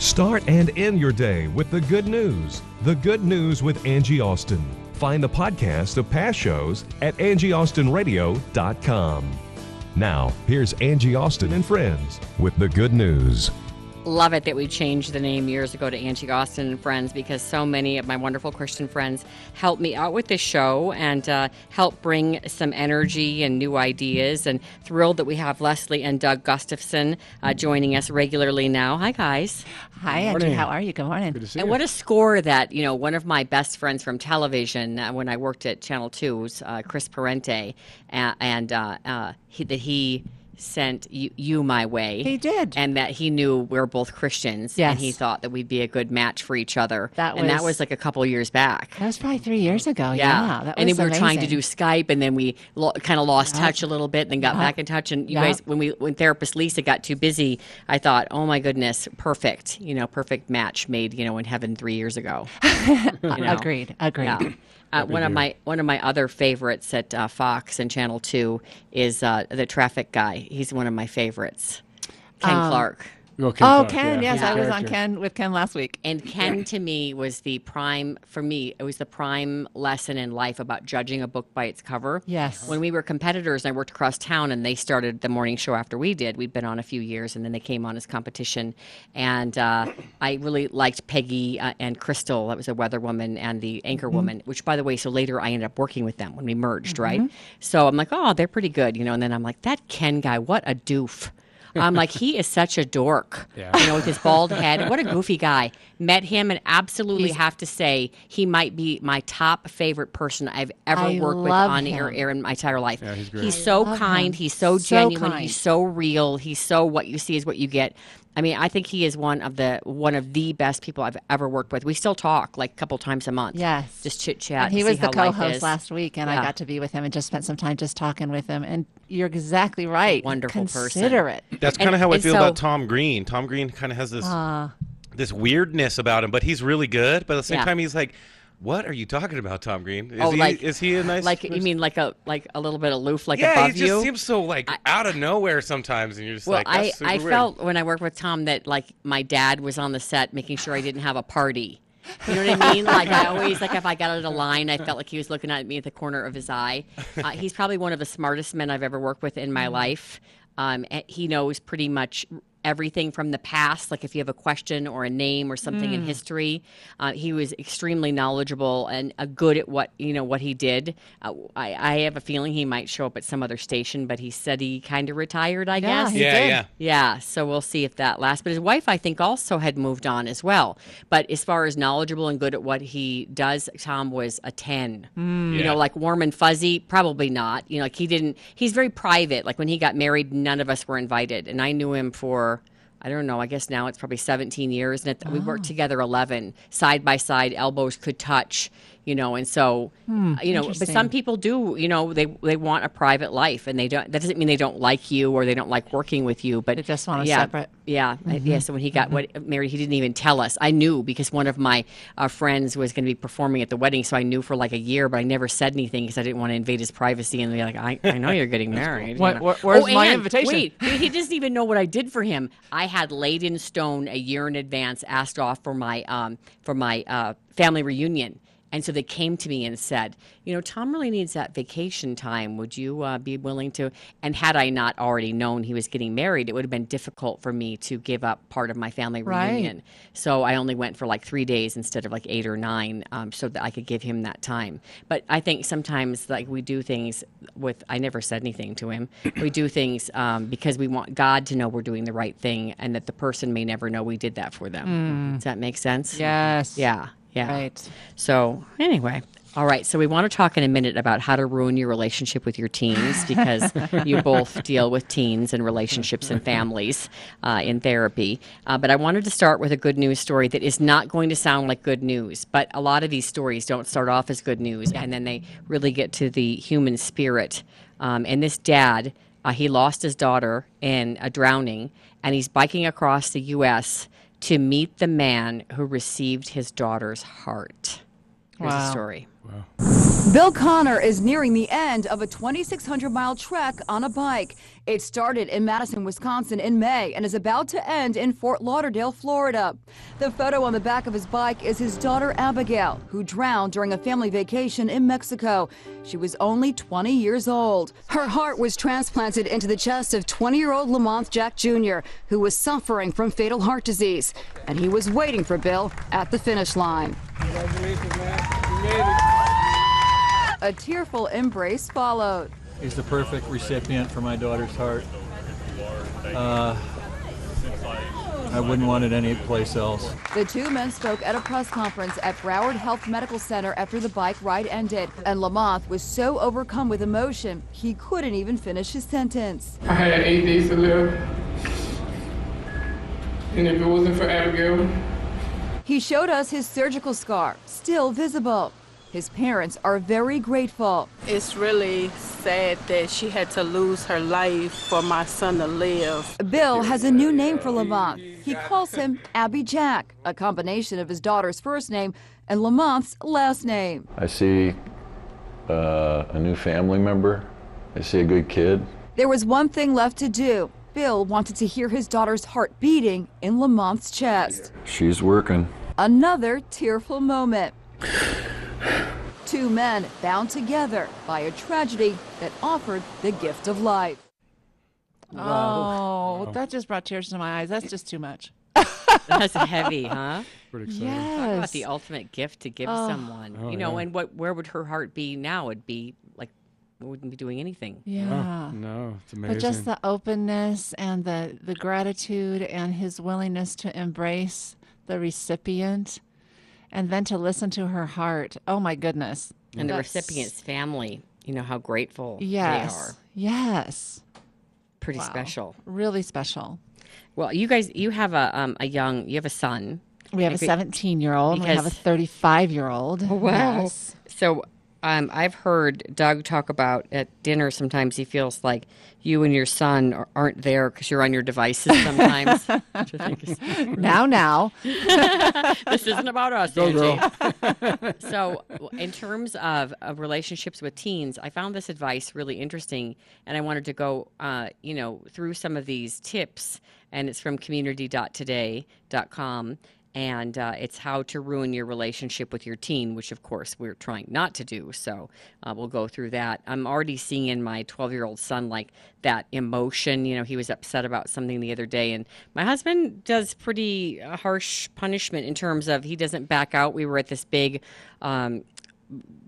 Start and end your day with the good news. The Good News with Angie Austin. Find the podcast of past shows at angieaustinradio.com. Now, here's Angie Austin and friends with the good news. Love it that we changed the name years ago to Angie Austin and Friends because so many of my wonderful Christian friends helped me out with this show and uh, help bring some energy and new ideas. And thrilled that we have Leslie and Doug Gustafson uh, joining us regularly now. Hi, guys. Hi, Angie. How are you? Good morning. Good to see And you. what a score that, you know, one of my best friends from television uh, when I worked at Channel 2 was uh, Chris Parente, uh, and uh, uh, he, that he sent you, you my way. He did. And that he knew we are both Christians. Yes. And he thought that we'd be a good match for each other. That was, and that was- like a couple years back. That was probably three years ago. Yeah. that and we were trying to do. Skype, and then we lo- kind of lost touch a little bit, and then got back in touch. And you Yeah. guys, when we when therapist Lisa got too busy, I thought, oh my goodness, perfect, you know, perfect match made, you know, in heaven three years ago. You know? Agreed. Agreed. Yeah. Uh, one of my one of my other favorites at uh, Fox and Channel Two is uh, the traffic guy. He's one of my favorites, Ken Um, Clark. Oh, Ken Oh, Clark, Ken. yeah. Yes, Good I was on. Ken with Ken last week. And Ken to me was the prime for me. It was the prime lesson in life about judging a book by its cover. Yes. When we were competitors, and I worked across town, and they started the morning show after we did. We'd been on a few years, and then they came on as competition. And uh, I really liked Peggy uh, and Crystal. That was a weather woman and the anchor Mm-hmm. woman. Which, by the way, so later I ended up working with them when we merged. Right. So I'm like, oh, they're pretty good, you know. And then I'm like, that Ken guy, what a doof. I'm like, he is such a dork, Yeah. you know, with his bald head. What a goofy guy. Met him and absolutely have to say he might be my top favorite person I've ever I worked with on air, him. air in my entire life. Yeah, he's great. He's so kind. him. He's so, So genuine. kind. He's so real. He's so what you see is what you get. I mean, I think he is one of the one of the best people I've ever worked with. We still talk like a couple times a month. Yes. just chit chat. He was the co-host last week, and Yeah. I got to be with him and just spent some time just talking with him. And you're exactly right. Wonderful person. Consider it. That's kind of how I feel so- about Tom Green. Tom Green kind of has this ah. this weirdness about him, but he's really good. But at the same Yeah. time, he's like, "What are you talking about, Tom Green? Is Oh, he like- is he a nice Like you mean like a like a little bit aloof, like yeah, above he just you? seems so like out of nowhere sometimes, and you're just Well, like, I, I weird. felt when I worked with Tom that like my dad was on the set making sure I didn't have a party. You know what I mean? Like I always like if I got out of line, I felt like he was looking at me at the corner of his eye. Uh, he's probably one of the smartest men I've ever worked with in my life. Um, he knows pretty much everything from the past. Like if you have a question or a name or something in history, uh, he was extremely knowledgeable and uh, good at what you know what he did. Uh, I, I have a feeling he might show up at some other station, but he said he kind of retired. I Yeah, guess. he yeah, did. yeah. Yeah, so we'll see if that lasts. But his wife, I think, also had moved on as well. But as far as knowledgeable and good at what he does, Tom was a 10. You Yeah. know, like warm and fuzzy, probably not. You know, like he didn't, he's very private. Like when he got married, none of us were invited. And I knew him for. I don't know. I guess now it's probably 17 years, and it, we worked ah. together 11, side by side, elbows could touch, you know. And so, uh, you know, but some people do, you know, they they want a private life, and they don't. That doesn't mean they don't like you or they don't like working with you, but They just want a yeah, separate- yeah, uh, yeah. So when he got what, married, he didn't even tell us. I knew because one of my uh, friends was going to be performing at the wedding, so I knew for like a year, but I never said anything because I didn't want to invade his privacy and be like, I, I know you're getting married. you What- where's Oh, my invitation? Wait, wait, he doesn't even know what I did for him. I had laid in stone a year in advance, asked off for my um, for my uh, family reunion. And so they came to me and said, you know, Tom really needs that vacation time. Would you uh, be willing to? And had I not already known he was getting married, it would have been difficult for me to give up part of my family Right. reunion. So I only went for like three days instead of like eight or nine, um, so that I could give him that time. But I think sometimes like we do things with. I never said anything to him. we do things um, because we want God to know we're doing the right thing, and that the person may never know we did that for them. Does that make sense? Yes. Yeah. Yeah. Right. So anyway, All right, so we want to talk in a minute about how to ruin your relationship with your teens because you both deal with teens and relationships and families uh, in therapy. Uh, but I wanted to start with a good news story that is not going to sound like good news, but a lot of these stories don't start off as good news and then they really get to the human spirit. Um, and this dad, uh, he lost his daughter in a drowning and he's biking across the U.S. to meet the man who received his daughter's heart. Here's the Wow. story. Bill Conner is nearing the end of a 2,600 mile trek on a bike. It started in Madison, Wisconsin in May and is about to end in Fort Lauderdale, Florida. The photo on the back of his bike is his daughter Abigail, who drowned during a family vacation in Mexico. She was only 20 years old. Her heart was transplanted into the chest of 20 year old Lamont Jack Jr., who was suffering from fatal heart disease. And he was waiting for Bill at the finish line. A tearful embrace followed. He's the perfect recipient for my daughter's heart. Uh, I wouldn't want it anyplace else. The two men spoke at a press conference at Broward Health Medical Center after the bike ride ended, and Lamont was so overcome with emotion he couldn't even finish his sentence. I had eight days to live. And if it wasn't for Abigail, He showed us his surgical scar, still visible. His parents are very grateful. It's really sad that she had to lose her life for my son to live. Bill has a new name for Lamont. He calls him Abby Jack, a combination of his daughter's first name and Lamont's last name. I see uh, a new family member. I see a good kid. There was one thing left to do. Bill wanted to hear his daughter's heart beating in Lamont's chest. She's working. Another tearful moment. Two men bound together by a tragedy that offered the gift of life. Oh, that just brought tears to my eyes. That's just too much. That's heavy, huh? Pretty exciting. Talk about Yes. the ultimate gift to give Oh. someone. Oh, you know, yeah. and what where would her heart be now? It'd be like wouldn't be doing anything. Yeah. Oh, no, it's amazing. But just the openness and the, the gratitude and his willingness to embrace the recipient and then to listen to her heart. Oh my goodness. And the recipient's family, you know how grateful Yes. they are. Yes. Pretty Wow. special. Really special. Well, you guys, you have a um, a young, you have a son. We have a 17 year old. We have a 35 year old. Yes. So um, I've heard Doug talk about at dinner. Sometimes he feels like you and your son are- aren't there because you're on your devices. Sometimes, which I think is Now, now. this isn't about us, Angie. so, in terms of, of relationships with teens, I found this advice really interesting, and I wanted to go, uh, you know, through some of these tips. And it's from community.today.com, and uh, it's how to ruin your relationship with your teen, which of course we're trying not to do. So uh, we'll go through that. I'm already seeing in my 12 year old son like that emotion. You know, he was upset about something the other day, and my husband does pretty uh, harsh punishment in terms of he doesn't back out. We were at this big. Um,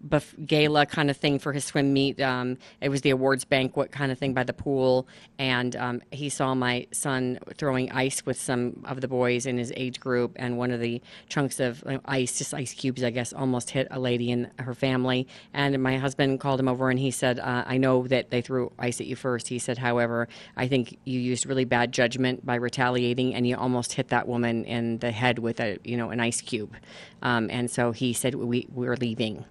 buff- gala kind of thing for his swim meet. Um, it was the awards banquet kind of thing by the pool, and um, he saw my son throwing ice with some of the boys in his age group, and one of the chunks of ice, just ice cubes, I guess, almost hit a lady and her family. And my husband called him over and he said, uh, "I know that they threw ice at you first. He said, "However, I think you used really bad judgment by retaliating, and you almost hit that woman in the head with a, you know, an ice cube." Um, and so he said, "We we're leaving."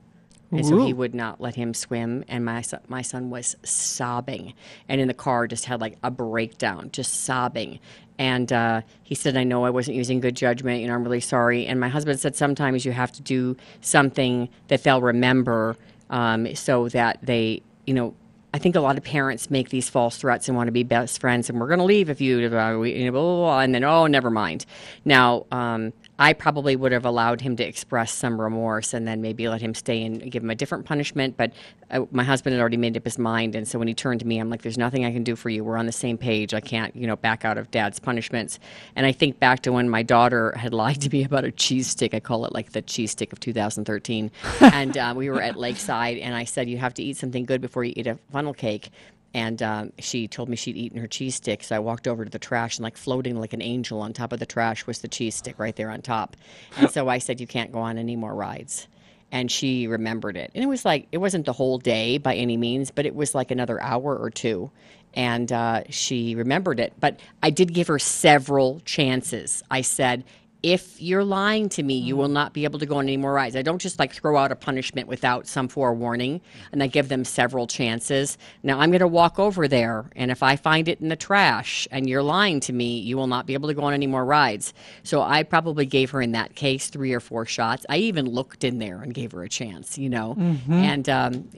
And so he would not let him swim, and my son, my son was sobbing, and in the car just had like a breakdown, just sobbing. And uh, he said, "I know I wasn't using good judgment. You know, I'm really sorry." And my husband said, "Sometimes you have to do something that they'll remember, um, so that they, you know." I think a lot of parents make these false threats and want to be best friends, and we're going to leave if you blah, blah, blah, and then, oh, never mind. Now, um, I probably would have allowed him to express some remorse and then maybe let him stay and give him a different punishment. But uh, my husband had already made up his mind, and so when he turned to me, I'm like, "There's nothing I can do for you. We're on the same page. I can't, you know, back out of Dad's punishments." And I think back to when my daughter had lied to me about a cheese stick. I call it like the cheese stick of 2013, and uh, we were at Lakeside, and I said, "You have to eat something good before you eat a funnel cake." And um, she told me she'd eaten her cheese stick. So I walked over to the trash, and like floating like an angel on top of the trash was the cheese stick right there on top. And so I said, You can't go on any more rides. and she remembered it. And it was like, it wasn't the whole day by any means, but it was like another hour or two. And uh, she remembered it. But I did give her several chances. I said, if you're lying to me, you will not be able to go on any more rides. I don't just like throw out a punishment without some forewarning, and I give them several chances. Now I'm going to walk over there, and if I find it in the trash and you're lying to me, you will not be able to go on any more rides. So I probably gave her in that case three or four shots. I even looked in there and gave her a chance, you know, and um,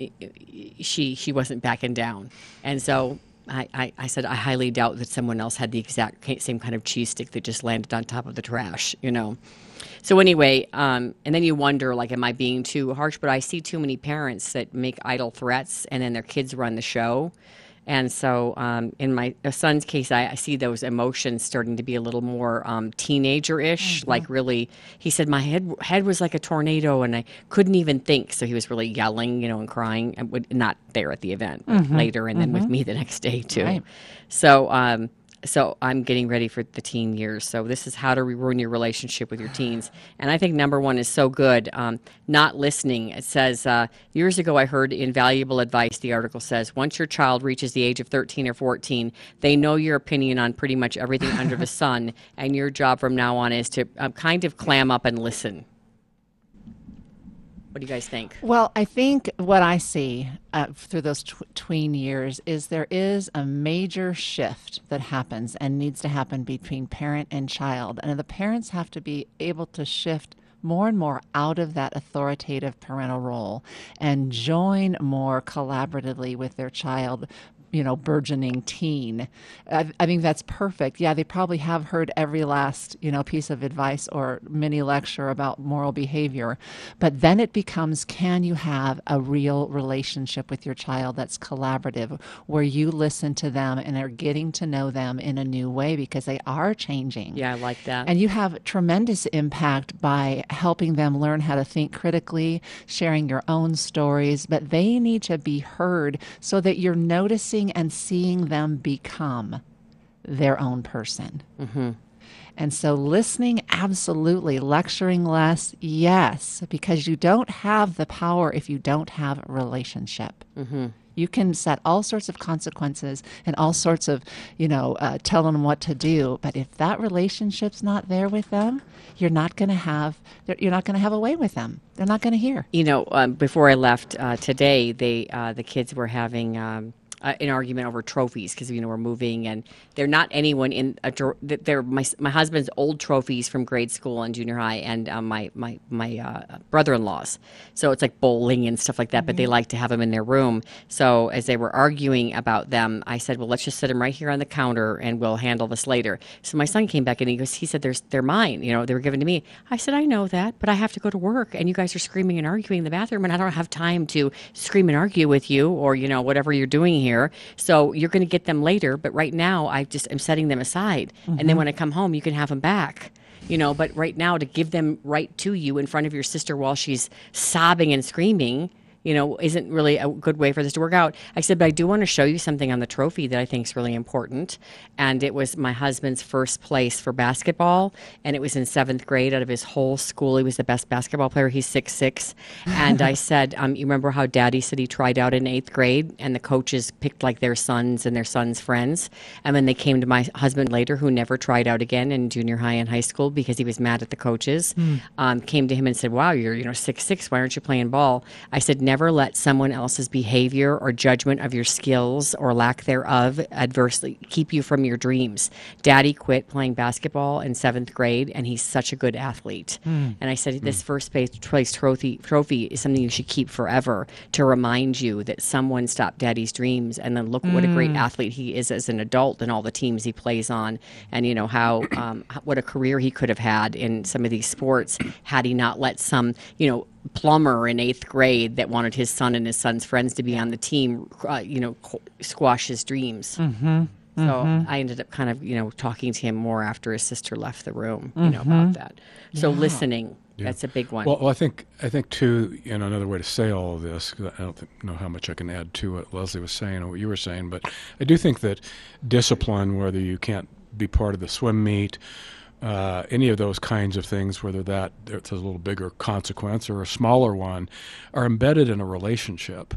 she she wasn't backing down, and so I, I, I said I highly doubt that someone else had the exact same kind of cheese stick that just landed on top of the trash, you know. So anyway, um, and then you wonder, like, am I being too harsh? But I see too many parents that make idle threats, and then their kids run the show. And so, um, in my uh, son's case, I, I see those emotions starting to be a little more um, teenager-ish. Like, really, he said my head head was like a tornado, and I couldn't even think. So he was really yelling, you know, and crying. And would, not there at the event, but later, and then with me the next day too. Right. So, um, so I'm getting ready for the teen years. So this is how to ruin your relationship with your teens. And I think number one is so good. Um, not listening. It says uh, years ago I heard invaluable advice. The article says once your child reaches the age of 13 or 14, they know your opinion on pretty much everything under the sun, and your job from now on is to um, kind of clam up and listen. What do you guys think? Well, I think what I see uh, through those tw- tween years is there is a major shift that happens and needs to happen between parent and child. And the parents have to be able to shift more and more out of that authoritative parental role and join more collaboratively with their child you know burgeoning teen. I, I think that's perfect. Yeah they probably have heard every last you know piece of advice or mini lecture about moral behavior. But then it becomes can you have a real relationship with your child that's collaborative where you listen to them and are getting to know them in a new way because they are changing? Yeah, I like that. and you have tremendous impact by helping them learn how to think critically, sharing your own stories, but they need to be heard so that you're noticing and seeing them become their own person. And so, listening, absolutely. Lecturing less, yes, because you don't have the power if you don't have a relationship. You can set all sorts of consequences and all sorts of, you know, uh, telling them what to do. But if that relationship's not there with them, you're not going to have, you're not going to have a way with them. They're not going to hear. you know, um, before I left uh, today, they uh, the kids were having um, uh, an argument over trophies because you know we're moving and they're not anyone in a they're my my husband's old trophies from grade school and junior high and um, my my my uh, brother-in-law's. So it's like bowling and stuff like that, but they like to have them in their room. So as they were arguing about them, I said, "Well, let's just set them right here on the counter and we'll handle this later." So my son came back and he goes, he said, "There's they're mine. You know, they were given to me." I said, "I know that, but I have to go to work and you guys are screaming and arguing in the bathroom and I don't have time to scream and argue with you or you know whatever you're doing here. So you're going to get them later, but right now I just am setting them aside. And then mm-hmm. when I come home, you can have them back." You know, but right now to give them right to you in front of your sister while she's sobbing and screaming, you know, isn't really a good way for this to work out. I said, but I do want to show you something on the trophy that I think is really important. And it was my husband's first place for basketball, and it was in seventh grade out of his whole school. He was the best basketball player. He's six six. And I said, um, you remember how Daddy said he tried out in eighth grade, and the coaches picked like their sons and their sons' friends, and then they came to my husband later, who never tried out again in junior high and high school because he was mad at the coaches. Um, came to him and said, "Wow, you're you know six six. Why aren't you playing ball?" I said, "Never let someone else's behavior or judgment of your skills or lack thereof adversely keep you from your dreams." Daddy quit playing basketball in seventh grade, and he's such a good athlete. Hmm. And I said, "This hmm. first place, trophy trophy is something you should keep forever to remind you that someone stopped Daddy's dreams, and then look what a great hmm. athlete he is as an adult and all the teams he plays on, and you know how um, what a career he could have had in some of these sports had he not let some you know plumber in eighth grade that wanted his son and his son's friends to be on the team, uh, you know, qu- squash his dreams. Mm-hmm. So I ended up kind of you know talking to him more after his sister left the room, you know, about that. So listening. That's a big one. Well, well, I think I think too. You know, another way to say all of this. 'cause I don't think, know how much I can add to what Leslie was saying or what you were saying, but I do think that discipline, whether you can't be part of the swim meet uh, any of those kinds of things, whether that it's a little bigger consequence or a smaller one, are embedded in a relationship.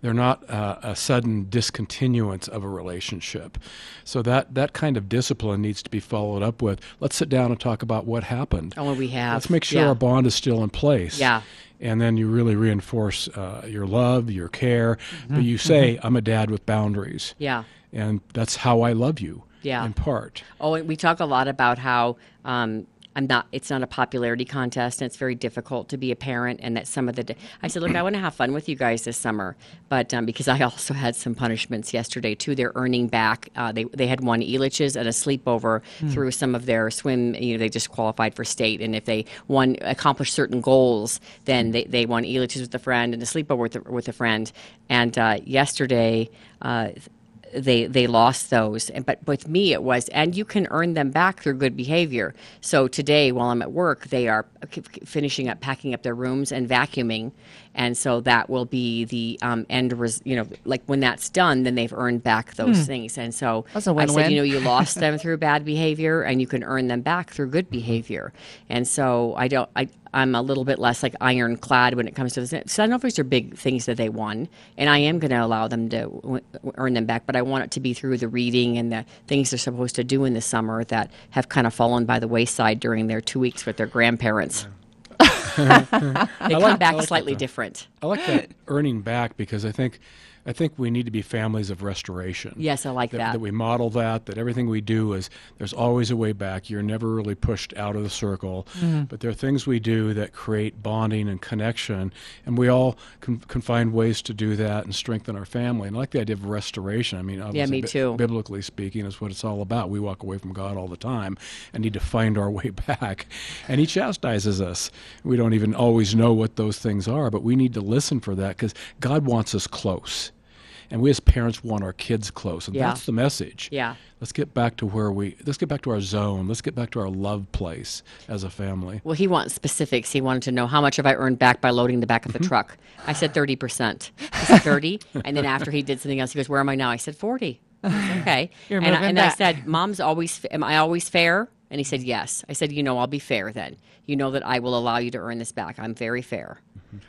They're not uh, a sudden discontinuance of a relationship. So that that kind of discipline needs to be followed up with. Let's sit down and talk about what happened. Oh, we have. Let's make sure Yeah. our bond is still in place. Yeah. And then you really reinforce uh, your love, your care. But Mhm. you say, "I'm a dad with boundaries." Yeah. And that's how I love you. Yeah. In part. Oh, and we talk a lot about how um, I'm not. It's not a popularity contest, and it's very difficult to be a parent. And that some of the. I said, look, I want to have fun with you guys this summer, but um, because I also had some punishments yesterday too. They're earning back. Uh, they they had won Elitch's at a sleepover Hmm. through some of their swim. You know, they just qualified for state, and if they won accomplished certain goals, then they they won Elitch's with a friend and a sleepover with a, with a friend. And uh, yesterday. Uh, they they lost those. And but with me it was and you can earn them back through good behavior. So today while i'm at work they are finishing up packing up their rooms and vacuuming. And so that will be the um, end res- you know like when that's done then they've earned back those Hmm. things. And so i said you know you lost them through bad behavior and you can earn them back through good behavior. And so i don't i I'm a little bit less like ironclad when it comes to this. So I don't know if these are big things that they won, and I am going to allow them to w- earn them back. But I want it to be through the reading and the things they're supposed to do in the summer that have kind of fallen by the wayside during their two weeks with their grandparents. they I come like- back like slightly that. different. I like that earning back because I think I think we need to be families of restoration. Yes, I like that. That we model that. That everything we do is there's always a way back. You're never really pushed out of the circle. Mhm. But there are things we do that create bonding and connection, and we all can, can find ways to do that and strengthen our family. And I like the idea of restoration. I mean, obviously, me bi- too. biblically speaking, is what it's all about. We walk away from God all the time and need to find our way back. And He chastises us. We don't even always know what those things are, but we need to listen for that because God wants us close. And we as parents want our kids close. And Yeah. that's the message. Yeah. Let's get back to where we, let's get back to our zone. Let's get back to our love place as a family. Well, he wants specifics. He wanted to know how much have I earned back by loading the back of the Mm-hmm. truck. I said thirty percent. He said thirty, and then after he did something else, he goes, "Where am I now?" I said forty. Okay. You're and I, moving and I said, "Mom's always. Am I always fair?" And he said, "Yes." I said, "You know, I'll be fair then. You know that I will allow you to earn this back. I'm very fair."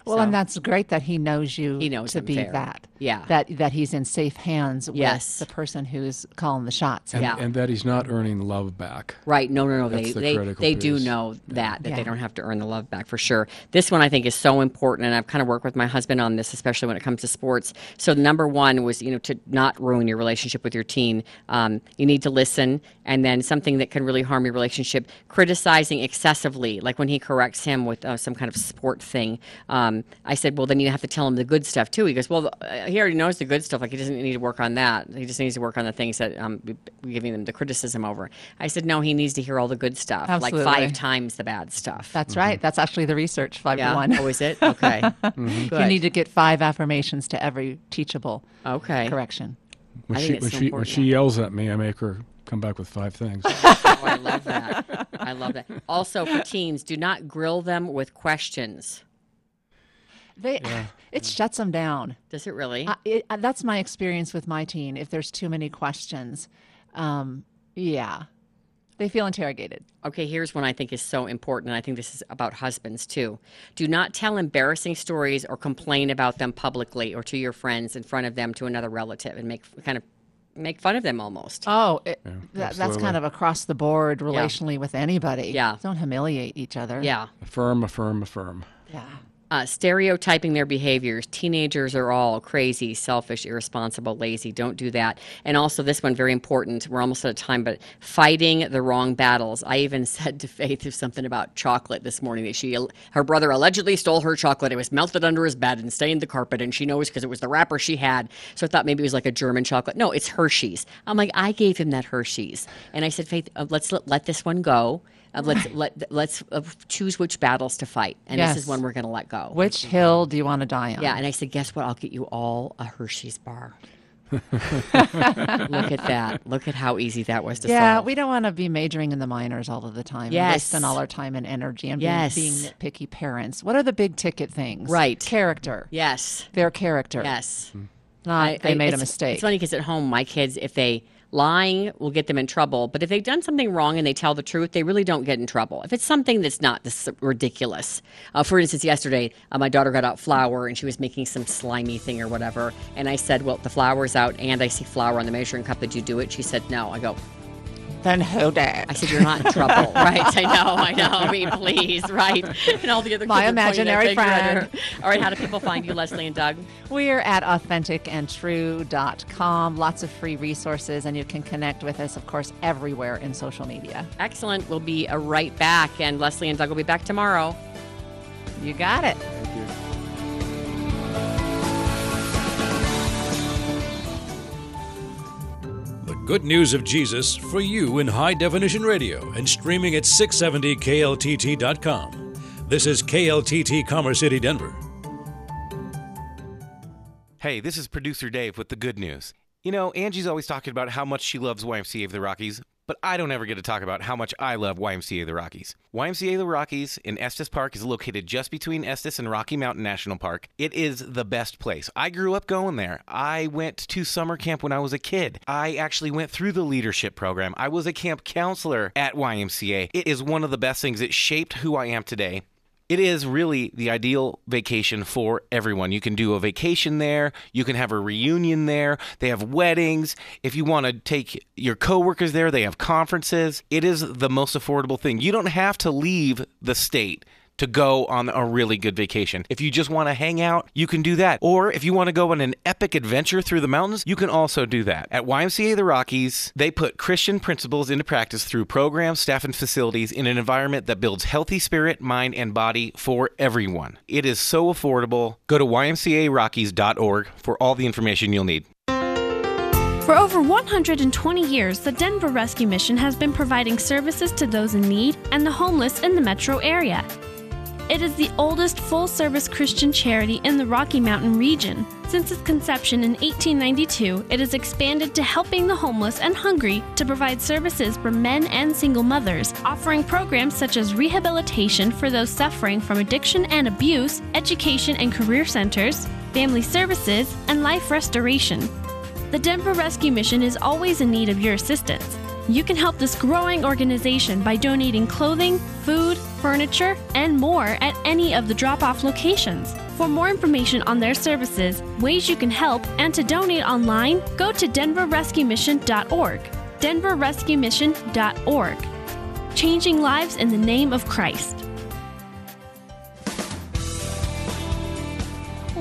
Well, So- and that's great that he knows you He knows to I'm be fair. that. Yeah. That that he's in safe hands Yes. with the person who's calling the shots. And, Yeah. and that he's not earning love back. Right. No, no, no. That's They the they, critical they do piece. know that that Yeah. they don't have to earn the love back for sure. This one I think is so important, and I've kind of worked with my husband on this, especially when it comes to sports. So number one was you know to not ruin your relationship with your teen. Um, you need to listen, and then something that can really harm your relationship, criticizing excessively, like when he corrects him with uh, some kind of sport thing. Um, I said, well, then you have to tell him the good stuff too. He goes, well, uh, he already knows the good stuff. Like he doesn't need to work on that. He just needs to work on the things that um, we- we're giving them the criticism over. I said, no, he needs to hear all the good stuff, like five times the bad stuff. That's right. That's actually the research, five Yeah? to one. Oh, is it? Okay. You need to get five affirmations to every teachable Okay. correction. When she, when, so she, when she yells at me, I make her come back with five things. oh, I love that. I love that. Also, for teens, do not grill them with questions. They, it shuts them down. Does it really? Uh, it, uh, that's my experience with my teen. If there's too many questions, um, yeah, they feel interrogated. Okay, here's one I think is so important, and I think this is about husbands too. Do not tell embarrassing stories or complain about them publicly or to your friends in front of them to another relative and make kind of make fun of them almost. Oh, it, Yeah, that, that's kind of across the board Yeah. relationally with anybody. Yeah. Don't humiliate each other. Yeah. affirm, affirm, affirm. Yeah. Uh, stereotyping their behaviors. Teenagers are all crazy, selfish, irresponsible, lazy. Don't do that. And also, this one very important. We're almost out of time, but fighting the wrong battles. I even said to Faith something about chocolate this morning that she, her brother allegedly stole her chocolate. It was melted under his bed and stained the carpet, and she knows because it was the wrapper she had. So I thought maybe it was like a German chocolate. No, it's Hershey's. I'm like, I gave him that Hershey's, and I said, Faith, uh, let's let, let this one go. Uh, let's let let's uh, choose which battles to fight, and this is Yes. one we're going to let go. Which hill do you want to die on? Yeah, and I said, guess what? I'll get you all a Hershey's bar. Look at that. Look at how easy that was to yeah, solve. Yeah, we don't want to be majoring in the minors all of the time. Yes. wasting all our time and energy and Yes. being, being nitpicky parents. What are the big ticket things? Right. Character. yes. Their character. Yes. Not I- they I- made a mistake. It's funny because at home, my kids, if they lying will get them in trouble. But if they've done something wrong and they tell the truth, they really don't get in trouble. If it's something that's not this ridiculous, uh, for instance, yesterday uh, my daughter got out flour and she was making some slimy thing or whatever, and I said, "Well, the flour's out, and I see flour on the measuring cup. Did you do it?" She said, "No." I go, then who did? I said, "You're not in trouble, right?" I know, I know. I mean, please, right? And all the other My are pointing their imaginary friend. All right, how do people find you, Leslie and Doug? We're at authenticandtrue.com. Lots of free resources, and you can connect with us, of course, everywhere in social media. Excellent. We'll be uh, right back, and Leslie and Doug will be back tomorrow. You got it. Good news of Jesus for you in high definition radio and streaming at 670kltt.com. This is KLTT Commerce City, Denver. Hey, this is producer Dave with the good news. You know, Angie's always talking about how much she loves YMCA of the Rockies, but I don't ever get to talk about how much I love YMCA the Rockies. YMCA the Rockies in Estes Park is located just between Estes and Rocky Mountain National Park. It is the best place. I grew up going there. I went to summer camp when I was a kid. I actually went through the leadership program. I was a camp counselor at YMCA. It is one of the best things. It shaped who I am today. It is really the ideal vacation for everyone. You can do a vacation there, you can have a reunion there, they have weddings. If you want to take your coworkers there, they have conferences. It is the most affordable thing. You don't have to leave the state to go on a really good vacation. If you just want to hang out, you can do that. Or if you want to go on an epic adventure through the mountains, you can also do that. At YMCA the Rockies, they put Christian principles into practice through programs, staff, and facilities in an environment that builds healthy spirit, mind, and body for everyone. It is so affordable. Go to ymcarockies.org for all the information you'll need. For over 120 years, the Denver Rescue Mission has been providing services to those in need and the homeless in the metro area. It is the oldest full service Christian charity in the Rocky Mountain region. Since its conception in 1892, it has expanded to helping the homeless and hungry to provide services for men and single mothers, offering programs such as rehabilitation for those suffering from addiction and abuse, education and career centers, family services, and life restoration. The Denver Rescue Mission is always in need of your assistance. You can help this growing organization by donating clothing, food, furniture, and more at any of the drop off locations. For more information on their services, ways you can help, and to donate online, go to denverrescuemission.org. denverrescuemission.org. Changing lives in the name of Christ.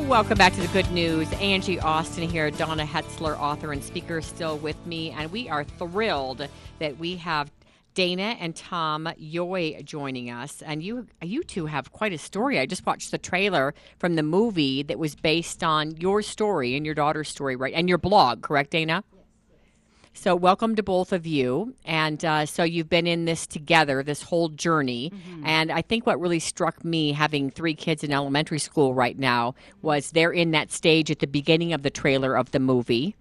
Welcome back to the good news. Angie Austin here, Donna Hetzler, author and speaker, still with me, and we are thrilled that we have Dana and Tom Yohe joining us. And you, you two have quite a story. I just watched the trailer from the movie that was based on your story and your daughter's story, right? And your blog, correct, Dana? So, welcome to both of you. And uh, so, you've been in this together, this whole journey. And I think what really struck me, having three kids in elementary school right now, was they're in that stage at the beginning of the trailer of the movie.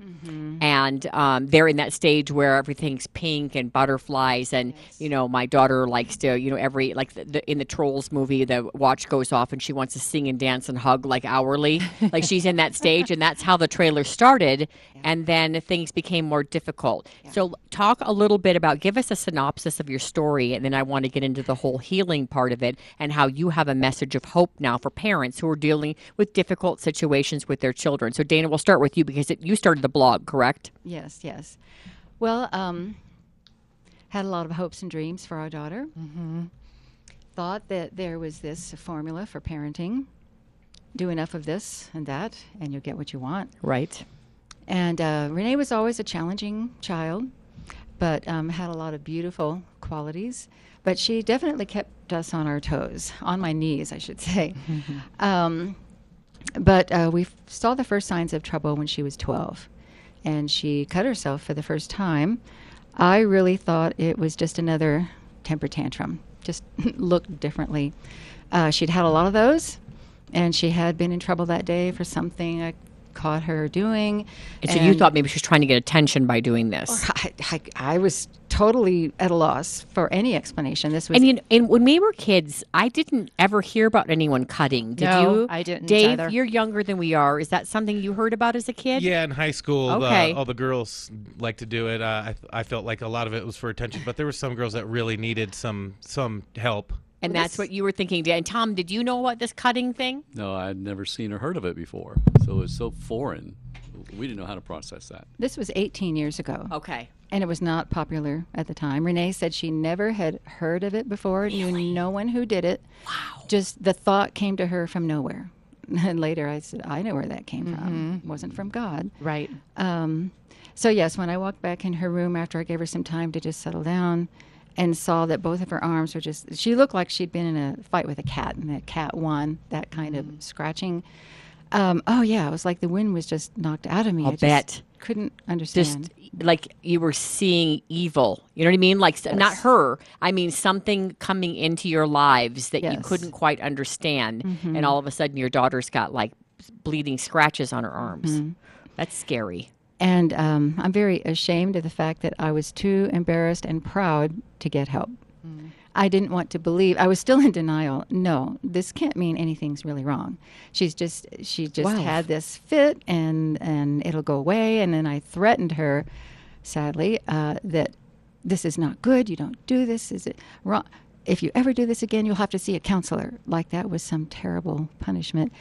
And um, they're in that stage where everything's pink and butterflies. And, you know, my daughter likes to, you know, every, like the, the, in the Trolls movie, the watch goes off and she wants to sing and dance and hug like hourly. like she's in that stage. And that's how the trailer started. And then things became more difficult. So, talk a little bit about, give us a synopsis of your story, and then I want to get into the whole healing part of it and how you have a message of hope now for parents who are dealing with difficult situations with their children. So, Dana, we'll start with you because it, you started the blog, correct? Yes, yes. Well, um, had a lot of hopes and dreams for our daughter. Mm-hmm. Thought that there was this formula for parenting. Do enough of this and that, and you'll get what you want. Right. And uh, Renee was always a challenging child, but um, had a lot of beautiful qualities. But she definitely kept us on our toes, on my knees, I should say. um, but uh, we f- saw the first signs of trouble when she was 12, and she cut herself for the first time. I really thought it was just another temper tantrum, just looked differently. Uh, she'd had a lot of those, and she had been in trouble that day for something I caught her doing. And so, you thought maybe she was trying to get attention by doing this. I, I, I was totally at a loss for any explanation. This was And, you know, and when we were kids, I didn't ever hear about anyone cutting. Did No, you? I didn't Dave, either. you're younger than we are. Is that something you heard about as a kid? Yeah, in high school, Okay. uh, all the girls like to do it. Uh, I, I felt like a lot of it was for attention, but there were some girls that really needed some some help. And that's what you were thinking. Dan. And Tom, did you know about this cutting thing? No, I'd never seen or heard of it before. So it was so foreign. We didn't know how to process that. This was 18 years ago. Okay. And it was not popular at the time. Renee said she never had heard of it before, knew no one who did it. Wow. Just the thought came to her from nowhere. And later I said, I know where that came from. It wasn't from God. Right. Um, so, yes, when I walked back in her room after I gave her some time to just settle down and saw that both of her arms were just, she looked like she'd been in a fight with a cat, and the cat won, that kind of scratching. Um, oh, yeah, it was like the wind was just knocked out of me. I'll I just bet. Couldn't understand. Just like you were seeing evil. You know what I mean? Like s- not her. I mean something coming into your lives that you couldn't quite understand, Mhm. and all of a sudden your daughter's got like bleeding scratches on her arms. Mhm. That's scary. And um, I'm very ashamed of the fact that I was too embarrassed and proud to get help. I didn't want to believe. I was still in denial. No, this can't mean anything's really wrong. She's just she just Wow. had this fit, and and it'll go away. And then I threatened her, sadly, uh, that this is not good. You don't do this. Is it wrong? If you ever do this again, you'll have to see a counselor. Like that was some terrible punishment.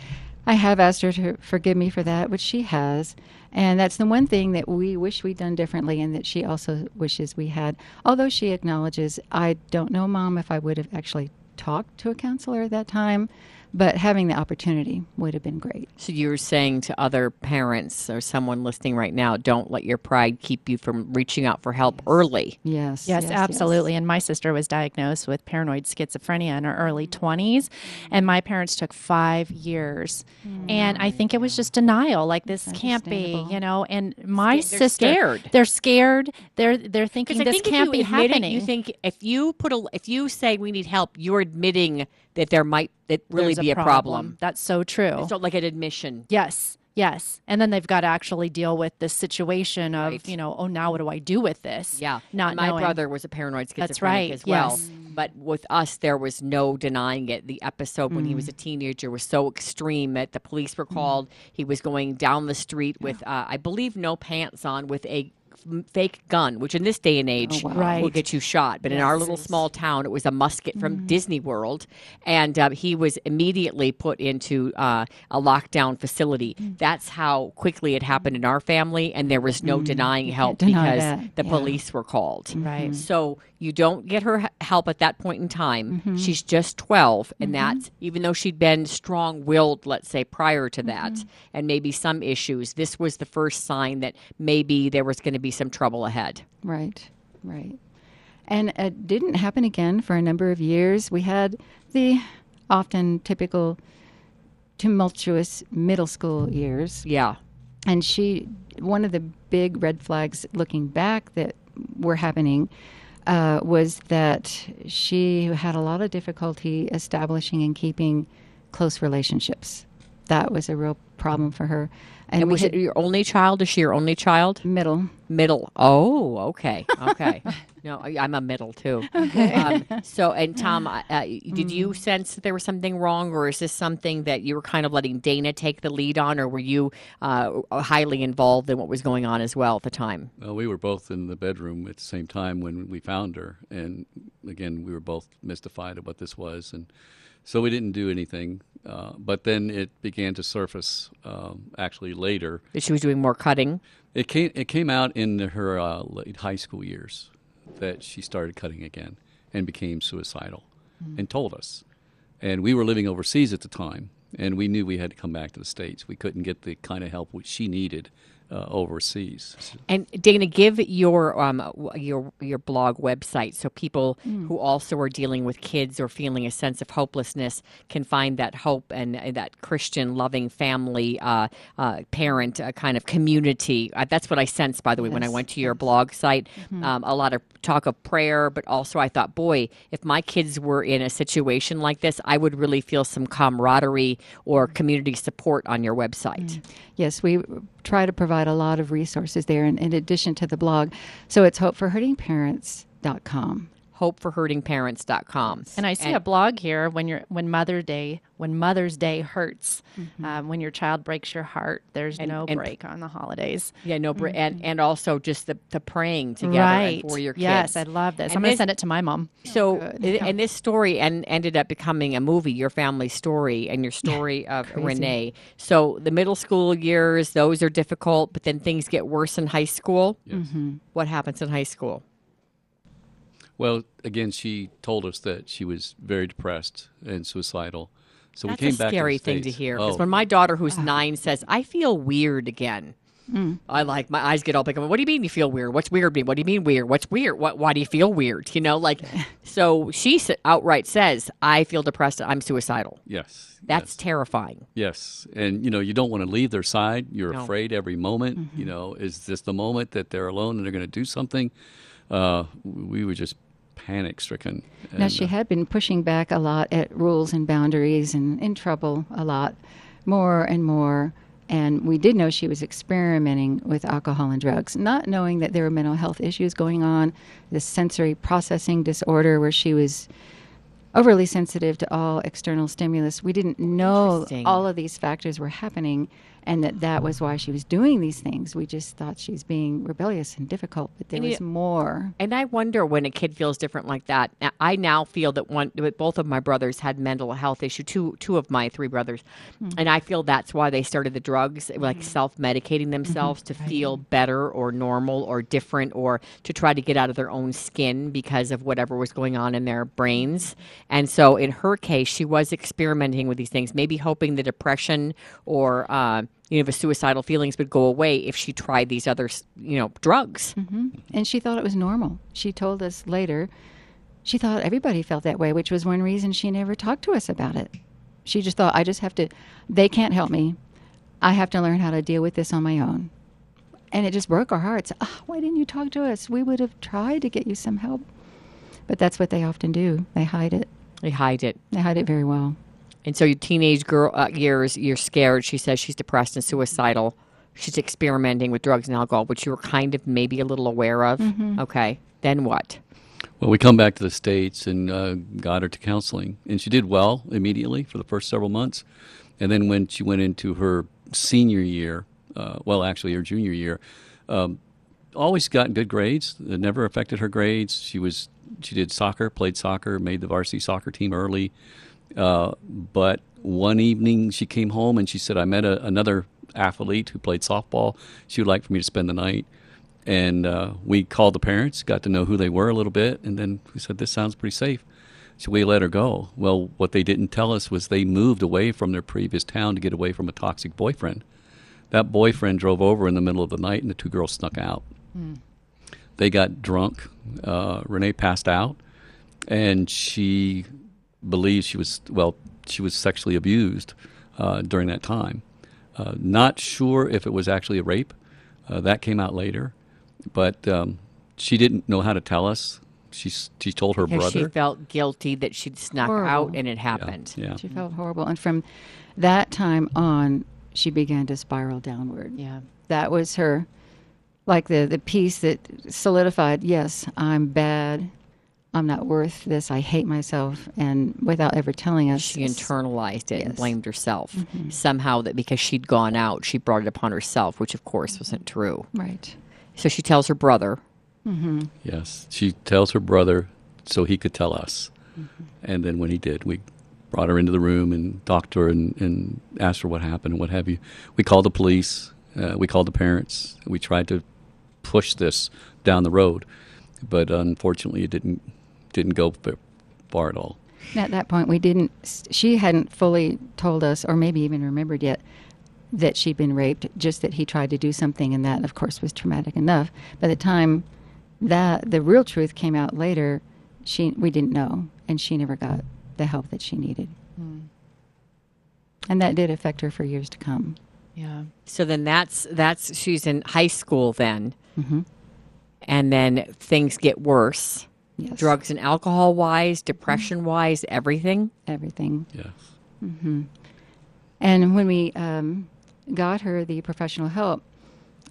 I have asked her to forgive me for that, which she has. And that's the one thing that we wish we'd done differently and that she also wishes we had. Although she acknowledges, I don't know, Mom, if I would have actually talked to a counselor at that time, but having the opportunity would have been great. So you were saying to other parents or someone listening right now, don't let your pride keep you from reaching out for help early. Yes. Yes, absolutely. And my sister was diagnosed with paranoid schizophrenia in her early 20s, and my parents took five years. Mm. And I think it was just denial, like this can't be, you know. And my Sca- they're sister, scared. they're scared. They're they're thinking this think can't be happening. It, you think if you put a if you say we need help, you're admitting that there might that really There's be a problem. That's so true. It's not like an admission. Yes. Yes. And then they've got to actually deal with this situation of, you know, oh, now what do I do with this? Yeah. Not my knowing. brother was a paranoid schizophrenic That's right, as well. yes. But with us, there was no denying it. The episode when he was a Mm. teenager was so extreme that the police were called. He was going down the street with, uh, I believe, no pants on, with a fake gun, which in this day and age wow. will get you shot. But in our little small town, it was a musket from Disney World, and uh, he was immediately put into uh, a lockdown facility. That's how quickly it happened in our family, and there was no denying help deny because that, the yeah. police were called. Right. So you don't get her help at that point in time. Mm-hmm. She's just 12, and that's even though she'd been strong-willed, let's say, prior to that, Mm-hmm. and maybe some issues. This was the first sign that maybe there was going to be some trouble ahead. Right, right. And it didn't happen again for a number of years. We had the often typical tumultuous middle school years. Yeah. And she, one of the big red flags looking back that were happening uh, was that she had a lot of difficulty establishing and keeping close relationships. That was a real problem for her. And, we was it your only child? Is she your only child? Middle. Middle. Oh, okay. Okay. no, I- I'm a middle too. Okay. Um, so, and Tom, uh, did Mm. you sense that there was something wrong, or is this something that you were kind of letting Dana take the lead on, or were you uh, highly involved in what was going on as well at the time? Well, we were both in the bedroom at the same time when we found her, and again, we were both mystified at what this was, and so we didn't do anything. Uh, but then it began to surface um, actually later. That she was doing more cutting. It came. It came out in her uh, late high school years that she started cutting again and became suicidal, hmm. and told us. And we were living overseas at the time, and we knew we had to come back to the states. We couldn't get the kind of help which she needed uh, overseas. And Dana, give your um your your blog website so people who also are dealing with kids or feeling a sense of hopelessness can find that hope and, uh, that Christian loving family uh, uh, parent uh, kind of community. Uh, that's what I sensed, by the way, when I went to your blog site. Um, a lot of talk of prayer, but also I thought, boy, if my kids were in a situation like this, I would really feel some camaraderie or community support on your website. Yes, we try to provide a lot of resources there in, in addition to the blog. So it's hopeforhurtingparents.com hopeforhurtingparents.com. And I see a blog here when you're when Mother Day when Mother's Day hurts, um, when your child breaks your heart. There's And- no and- break on the holidays. Yeah, no, br- and and also just the the praying together Right. and for your kids. Yes, I love this. And I'm going to send it to my mom. So, Good. it- and this story and ended up becoming a movie, your family story and your story of crazy. Renee. So the middle school years, those are difficult, but then things get worse in high school. Mhm. What happens in high school? Well, again, she told us that she was very depressed and suicidal. So That's we came a back scary to the thing to hear. Because Oh, when my daughter, who's nine, says, "I feel weird again," Mm. I like my eyes get all big. I'm like, What do you mean you feel weird? What's weird mean? What do you mean weird? What's weird? What? Why do you feel weird? You know, like, so she outright says, "I feel depressed. I'm suicidal." yes. That's terrifying. Yes, and you know you don't want to leave their side. You're No. afraid every moment. You know, is this the moment that they're alone and they're going to do something? Uh, we were just panic stricken. Now, she uh, had been pushing back a lot at rules and boundaries and in trouble a lot, more and more. And we did know she was experimenting with alcohol and drugs, not knowing that there were mental health issues going on, this sensory processing disorder where she was overly sensitive to all external stimulus. We didn't know all of these factors were happening and that that was why she was doing these things. We just thought she's being rebellious and difficult, but there And was you- more. And I wonder when a kid feels different like that. I now feel that one, that both of my brothers had mental health issue. Two, two of my three brothers, hmm. and I feel that's why they started the drugs, like hmm. self medicating mm-hmm. themselves to feel better or normal or different, or to try to get out of their own skin because of whatever was going on in their brains. And so, in her case, she was experimenting with these things, maybe hoping the depression or uh, you know the suicidal feelings would go away if she tried these other, you know, drugs. hmm And she thought it was normal. She told us later she thought everybody felt that way, which was one reason she never talked to us about it. She just thought, I just have to, they can't help me. I have to learn how to deal with this on my own. And it just broke our hearts. Ah, why didn't you talk to us? We would have tried to get you some help. But that's what they often do. They hide it. They hide it. They hide it very well. And so your teenage girl uh, years, you're scared. She says she's depressed and suicidal. She's experimenting with drugs and alcohol, which you were kind of maybe a little aware of. Mhm. Okay. Then what? Well, we come back to the states and uh, got her to counseling, and she did well immediately for the first several months. And then when she went into her senior year, uh, well, actually her junior year, um, always got good grades. It never affected her grades. She was she did soccer, played soccer, made the varsity soccer team early. Uh, but one evening she came home and she said, "I met a, another athlete who played softball. She would like for me to spend the night." And uh, we called the parents, got to know who they were a little bit, and then we said, "This sounds pretty safe." So we let her go. Well, what they didn't tell us was they moved away from their previous town to get away from a toxic boyfriend. That boyfriend drove over in the middle of the night, and the two girls snuck out. They got drunk. Uh, Renee passed out, and she believes she was well. She was sexually abused uh, during that time. Uh, not sure if it was actually a rape. Uh, that came out later, but um, she didn't know how to tell us. She she told her Because she brother. felt guilty that she'd snuck Horrible. out and it happened. Yeah. She felt horrible. And from that time on, she began to spiral downward. Yeah. That was her, like the, the piece that solidified yes, I'm bad. I'm not worth this. I hate myself. And without ever telling us, She internalized it and blamed herself. Mhm. Somehow that because she'd gone out, she brought it upon herself, which of course wasn't true. Right. So she tells her brother. Mm-hmm. Yes, she tells her brother so he could tell us. Mm-hmm. And then when he did, we brought her into the room and talked to her and, and asked her what happened and what have you. We called the police. Uh, we called the parents. We tried to push this down the road, but unfortunately, it didn't didn't go far at all. At that point, we didn't, she hadn't fully told us, or maybe even remembered yet, that she'd been raped, just that he tried to do something, and that, of course, was traumatic enough. By the time that the real truth came out later, she we didn't know, and she never got the help that she needed. And that did affect her for years to come. Yeah. So then that's that's she's in high school then, Mhm. and then things get worse. Yes. Drugs and alcohol wise, depression wise, everything. Everything. Yes. hmm And when we um, got her the professional help,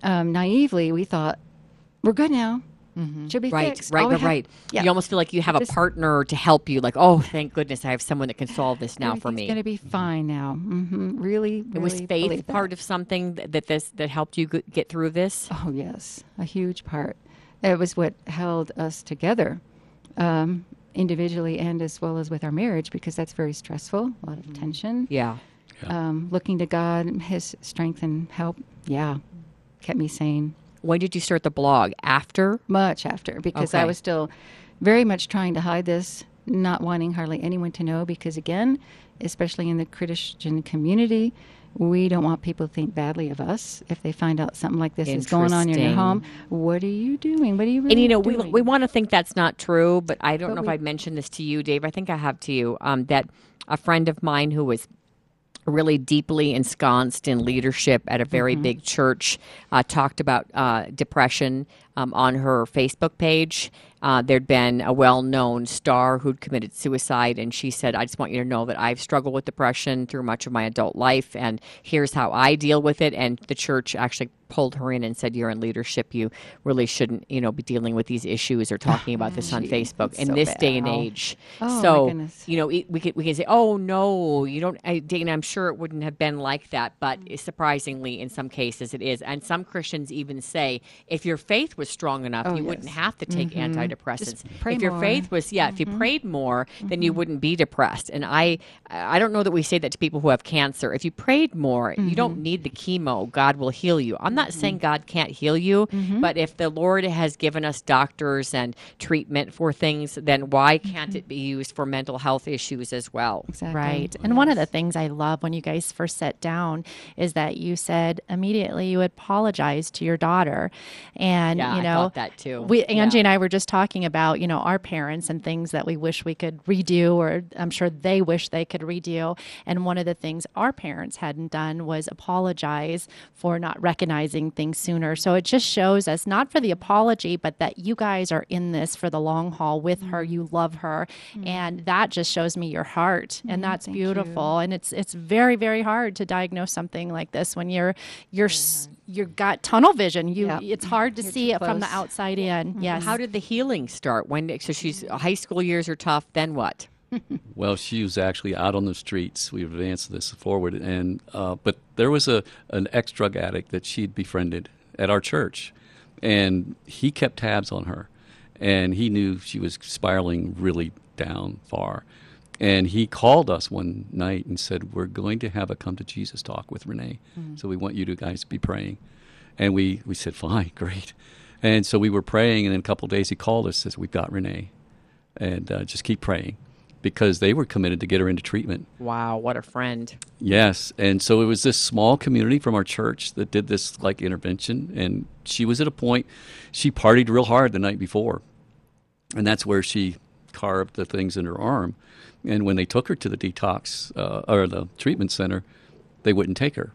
um, naively, we thought, we're good now. Mm-hmm. She'll be right, fixed. right, All right, have- right. Yeah. You almost feel like you have a partner to help you. Like, oh, thank goodness, I have someone that can solve this now for me. It's going to be fine now. hmm Really, It was faith believe that. part of something that, that this that helped you get through this. Oh yes, a huge part. It was what held us together, um, individually and as well as with our marriage, because that's very stressful. A lot of tension. Yeah. Um, looking to God, His strength and help. Yeah, kept me sane. When did you start the blog? After? Much after, because I was still very much trying to hide this, not wanting hardly anyone to know. Because again, especially in the Christian community, we don't want people to think badly of us if they find out something like this is going on in your home. What are you doing? What are you really and you know, we doing? we want to think that's not true, but I don't But know if I've mentioned this to you, Dave. I think I have to you. Um, that a friend of mine who was really deeply ensconced in leadership at a very Mhm. big church uh, talked about uh, depression um, on her Facebook page. Uh, there'd been a well known star who'd committed suicide, and she said, I just want you to know that I've struggled with depression through much of my adult life, and here's how I deal with it. And the church actually pulled her in and said, You're in leadership. You really shouldn't, you know, be dealing with these issues or talking about this on Gee, Facebook in so this day and age. Oh, my so, you know, it, we could we can say, "Oh no, you don't." I, Dena, I'm sure it wouldn't have been like that, but surprisingly, in some cases, it is. And some Christians even say, if your faith was strong enough, Oh, you wouldn't have to take Mhm. antidepressants. If your more. faith was, yeah, if you Mhm. prayed more, then you mm-hmm. wouldn't be depressed. And I, I don't know that we say that to people who have cancer. If you prayed more, you don't mm-hmm. need the chemo. God will heal you. I'm not saying mm-hmm. God can't heal you, but if the Lord has given us doctors and treatment for things, then why can't it be used for mental health issues as well? Right. And one of the things I love when you guys first sat down is that you said immediately you apologized to your daughter. And, Yeah, you I know, thought that too. We, Angie Yeah. and I were just talking about, you know, our parents and things that we wish we could redo, or I'm sure they wish they could redo. And one of the things our parents hadn't done was apologize for not recognizing things sooner. So it just shows us not for the apology, but that you guys are in this for the long haul with her. Mm-hmm. You love her. Mm-hmm. And that just shows me your heart. And mm-hmm. that's beautiful. And it's it's very, very hard to diagnose something like this when you're you're you're got tunnel vision. You Yep. it's hard to You're see too it from the close. outside in. Yes. How did the healing start? When did, so she's high school years are tough. Then what? Well, she was actually out on the streets. We've advanced this forward, and uh, but there was a an ex drug addict that she'd befriended at our church, and he kept tabs on her, and he knew she was spiraling really down far, and he called us one night and said, "We're going to have a come to Jesus talk with Renee, Mm. so we want you to guys to be praying," and we we said, "Fine, great," and so we were praying, and in a couple of days he called us, says, "We've got Renee." and uh, just keep praying because they were committed to get her into treatment. Wow, what a friend. Yes, and so it was this small community from our church that did this like intervention, and she was at a point she partied real hard the night before, and that's where she carved the things in her arm. And when they took her to the detox uh, or the treatment center, they wouldn't take her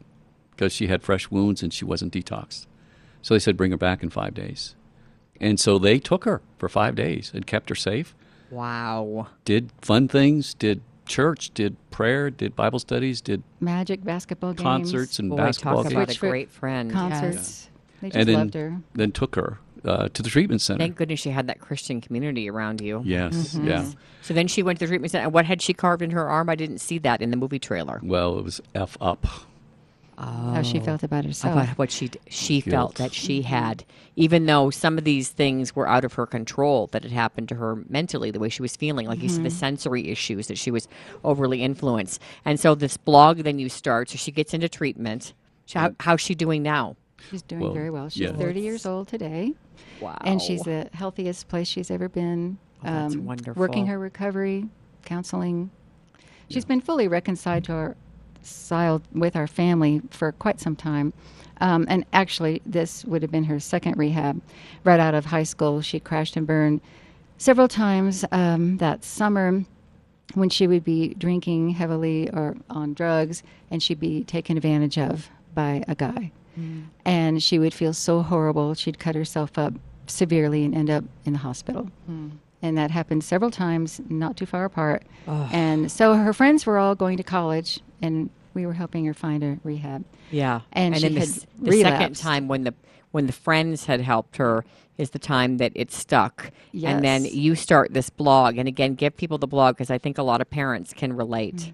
because she had fresh wounds and she wasn't detoxed. So they said, bring her back in five days. And so they took her for five days and kept her safe Wow. did fun things, did church, did prayer, did Bible studies, did Magic, basketball games. concerts and Boy, basketball talk games. about a great friend. Concerts. They just and then, loved her. then took her uh, to the treatment center. Thank goodness she had that Christian community around you. Yes, Mhm. yeah. So then she went to the treatment center. And what had she carved in her arm? I didn't see that in the movie trailer. Well, it was F up. How she felt about herself. About what she d- she felt that she had, even though some of these things were out of her control, that had happened to her mentally, the way she was feeling, like you said, the Mhm. sensory issues that she was overly influenced. And so this blog then you start. So she gets into treatment. So How, how's she doing now? She's doing Well, very well. She's yeah. 30 years old today. Wow. And she's the healthiest place she's ever been. Oh, that's um, wonderful. Working her recovery, counseling. She's been fully reconciled to our reconciled with our family for quite some time. Um, and actually, this would have been her second rehab. Right out of high school, she crashed and burned several times um, that summer when she would be drinking heavily or on drugs, and she'd be taken advantage of by a guy. Mm. And she would feel so horrible. She'd cut herself up severely and end up in the hospital. Hmm. And that happened several times, not too far apart. And so her friends were all going to college, and we were helping her find a rehab. Yeah, and, she then the, had s- the second time when the when the friends had helped her is the time that it stuck. Yes. And then you start this blog, and again, give people the blog because I think a lot of parents can relate. Mm.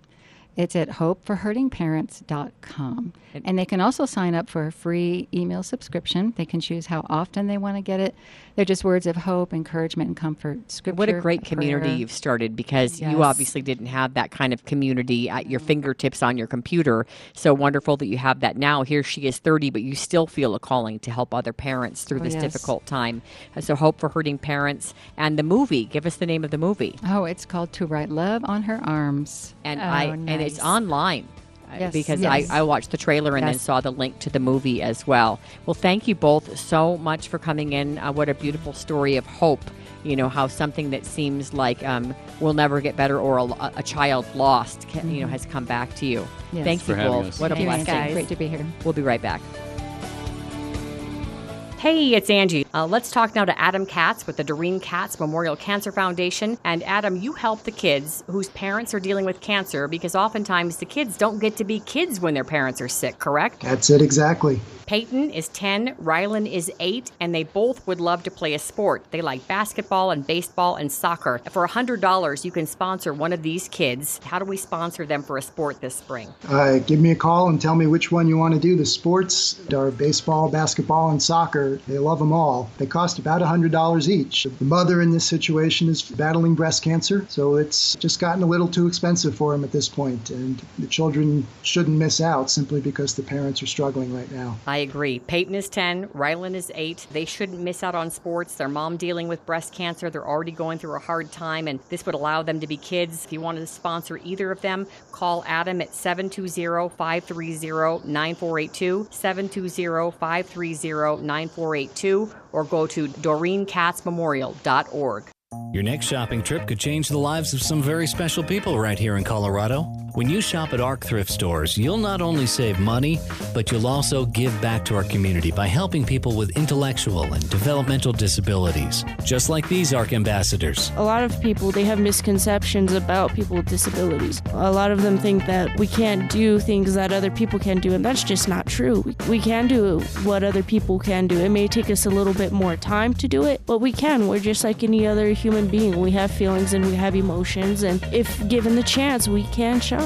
It's at hopeforhurtingparents.com. And they can also sign up for a free email subscription. They can choose how often they want to get it. They're just words of hope, encouragement, and comfort. Scripture, What a great community prayer. you've started because you obviously didn't have that kind of community at your fingertips on your computer. So wonderful that you have that now. Here she is 30, but you still feel a calling to help other parents through Oh, this yes. difficult time. Uh, So, Hope for Hurting Parents and the movie. Give us the name of the movie. Oh, it's called To Write Love on Her Arms. And I and it's online. uh, Yes, because yes. I, I watched the trailer and then saw the link to the movie as well. Well, thank you both so much for coming in. Uh, what a beautiful story of hope. You know how something that seems like um, will never get better or a, a child lost, can, you know, Mhm. has come back to you. Yes. Thank For you having both. us. What a Thank you, blessing. Nancy. Great to be here. We'll be right back. Hey, it's Angie. Uh, let's talk now to Adam Katz with the Doreen Katz Memorial Cancer Foundation. And Adam, you help the kids whose parents are dealing with cancer because oftentimes the kids don't get to be kids when their parents are sick, correct? That's it exactly. Peyton is 10, Rylan is 8, and they both would love to play a sport. They like basketball and baseball and soccer. For $100, you can sponsor one of these kids. How do we sponsor them for a sport this spring? Uh, give me a call and tell me which one you want to do. The sports are baseball, basketball, and soccer. They love them all. They cost about $100 each. The mother in this situation is battling breast cancer, so it's just gotten a little too expensive for them at this point. and the children shouldn't miss out simply because the parents are struggling right now. I agree. Peyton is 10, Rylan is 8. They shouldn't miss out on sports. Their mom dealing with breast cancer. They're already going through a hard time, and this would allow them to be kids. If you wanted to sponsor either of them, call Adam at 720 530 9482, 720 530 9482, or go to DoreenKatzMemorial.org. Your next shopping trip could change the lives of some very special people right here in Colorado. When you shop at ARC thrift stores, you'll not only save money, but you'll also give back to our community by helping people with intellectual and developmental disabilities, just like these ARC ambassadors. A lot of people they have misconceptions about people with disabilities. A lot of them think that we can't do things that other people can do, and that's just not true. We, can do what other people can do. It may take us a little bit more time to do it, but we can. We're just like any other human being. We have feelings and we have emotions, and if given the chance, we can shine.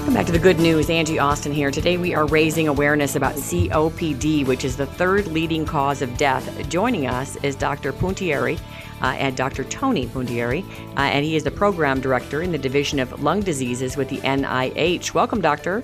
Welcome back to the good news. Angie Austin here. Today we are raising awareness about COPD, which is the third leading cause of death. Joining us is Dr. Punturieri uh, and Dr. Tony Punturieri, uh, and he is the program director in the Division of Lung Diseases with the NIH. Welcome, Doctor.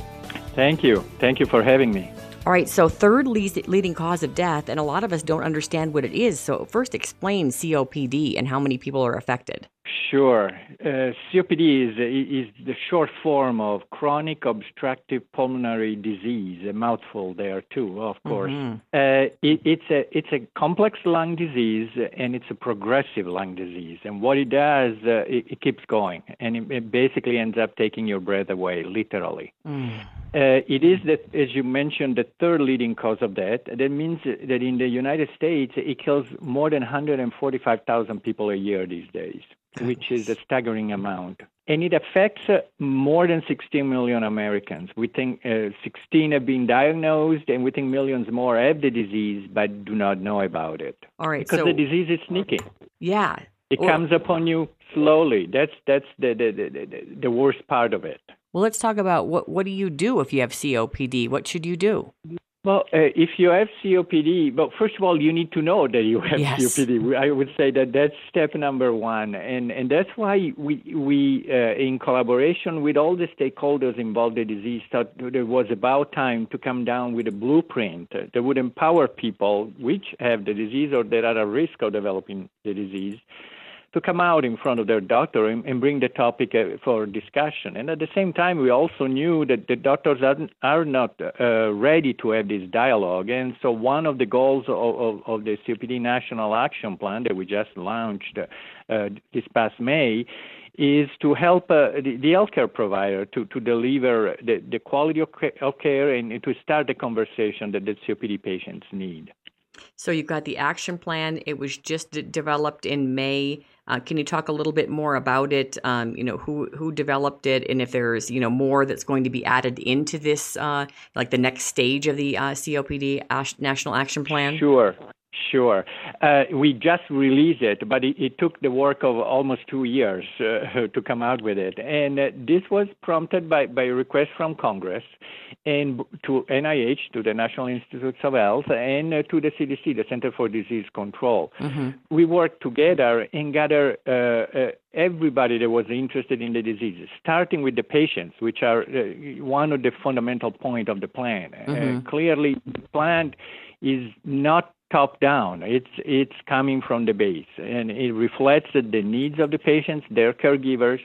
Thank you. Thank you for having me. All right, so third lead- leading cause of death, and a lot of us don't understand what it is. So, first, explain COPD and how many people are affected. Sure. Uh, COPD is, is the short form of chronic obstructive pulmonary disease, a mouthful there too, of course. Mhm. Uh, it, it's a it's a complex lung disease and it's a progressive lung disease. And what it does, uh, it, it keeps going, and it, it basically ends up taking your breath away, literally. Uh, it is that, as you mentioned, the third leading cause of death. That means that in the United States, it kills more than 145,000 people a year these days, which is a staggering amount. And it affects uh, more than 16 million Americans. We think uh, 16 have been diagnosed, and we think millions more have the disease but do not know about it. All right, because so- the disease is sneaky. Yeah. It Well- comes upon you slowly. That's that's the the, the, the the worst part of it. Well, let's talk about what what do you do if you have COPD? What should you do? Well, uh, if you have COPD, well, first of all, you need to know that you have Yes. COPD. I would say that that's step number one, and and that's why we we uh, in collaboration with all the stakeholders involved in the disease thought that it was about time to come down with a blueprint that would empower people which have the disease or that are at risk of developing the disease to come out in front of their doctor and, and bring the topic uh, for discussion. And at the same time, we also knew that the doctors are, are not uh, ready to have this dialogue. And so, one of the goals of, of, of the COPD National Action Plan that we just launched uh, this past May is to help uh, the, the, healthcare provider to, to deliver the, the quality of, of care and to start the conversation that the COPD patients need. So you've got the action plan. It was just developed in May. Uh, can you talk a little bit more about it? Um, you know, who who developed it, and if there's you know more that's going to be added into this, uh, like the next stage of the uh, COPD National Action Plan. Sure. Sure. Uh, we just released it, but it, it, took the work of almost two years uh, to come out with it. And uh, this was prompted by, by a request from Congress and to NIH, to the National Institutes of Health, and uh, to the CDC, the Center for Disease Control. Mm-hmm. We worked together and gathered uh, uh, everybody that was interested in the disease, starting with the patients, which are one of the fundamental points of the plan. Mm-hmm. clearly, the plan is not top down. It's it's coming from the base, and it reflects the needs of the patients, their caregivers.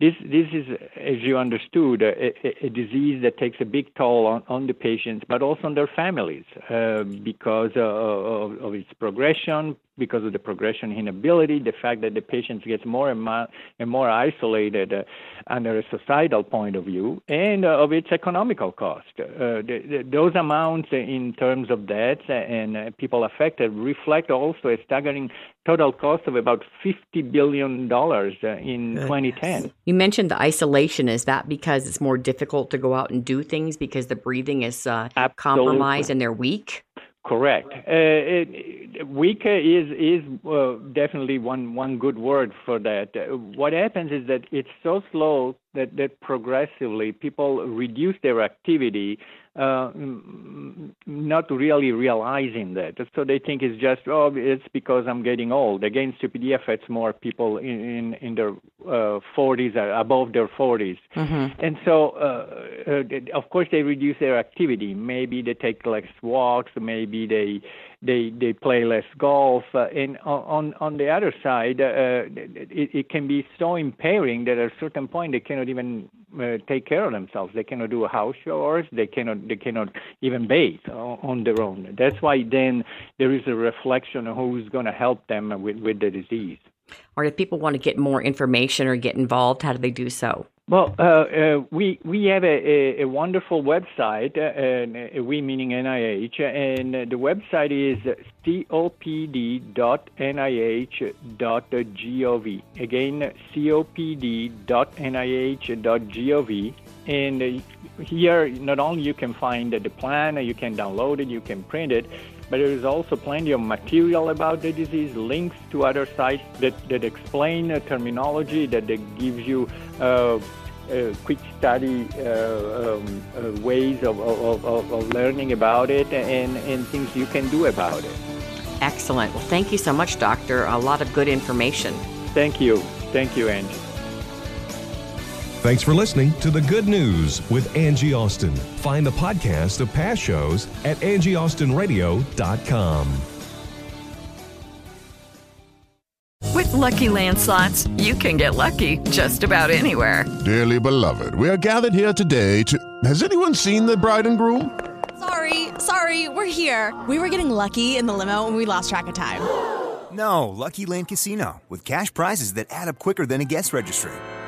This this is, as you understood, a, a, disease that takes a big toll on, on the patients, but also on their families uh, because of, of its progression, because of the progression inability, the fact that the patient gets more and more, and more isolated uh, under a societal point of view, and uh, of its economical cost. Uh, the, the, those amounts in terms of deaths and uh, people affected reflect also a staggering total cost of about $50 billion uh, in 2010. You mentioned the isolation. Is that because it's more difficult to go out and do things because the breathing is uh, compromised and they're weak? Correct. Uh, it, weaker is is uh, definitely one one good word for that. What happens is that it's so slow that that progressively people reduce their activity uh, not really realizing that. So they think it's just, oh, it's because I'm getting old. Again, COPD affects more people in, in, in their uh, 40s, or above their 40s. Mm-hmm. And so, uh, uh, of course, they reduce their activity. Maybe they take less walks, maybe they they they play less golf. Uh, and on on the other side, uh, it, it can be so impairing that at a certain point they cannot even uh, take care of themselves. They cannot do house chores. They cannot they cannot even bathe on their own. That's why then there is a reflection of who's going to help them with with the disease. Or if people want to get more information or get involved, how do they do so? Well, uh, uh, we we have a, a, a wonderful website, uh, uh, we meaning NIH, and the website is copd.nih.gov. Again, copd.nih.gov. And uh, here, not only you can find the plan, you can download it, you can print it, but there is also plenty of material about the disease, links to other sites that, that explain terminology, that, that gives you uh, uh, quick study uh, um, uh, ways of, of, of, of, learning about it and, and things you can do about it. Excellent. Well, thank you so much, Doctor. A lot of good information. Thank you. Thank you, Angie. Thanks for listening to The Good News with Angie Austin. Find the podcast of past shows at angieaustinradio.com. With lucky landslots, you can get lucky just about anywhere. Dearly beloved, we are gathered here today to. Has anyone seen the bride and groom? Sorry, sorry, we're here. We were getting lucky in the limo and we lost track of time. No, Lucky Land Casino, with cash prizes that add up quicker than a guest registry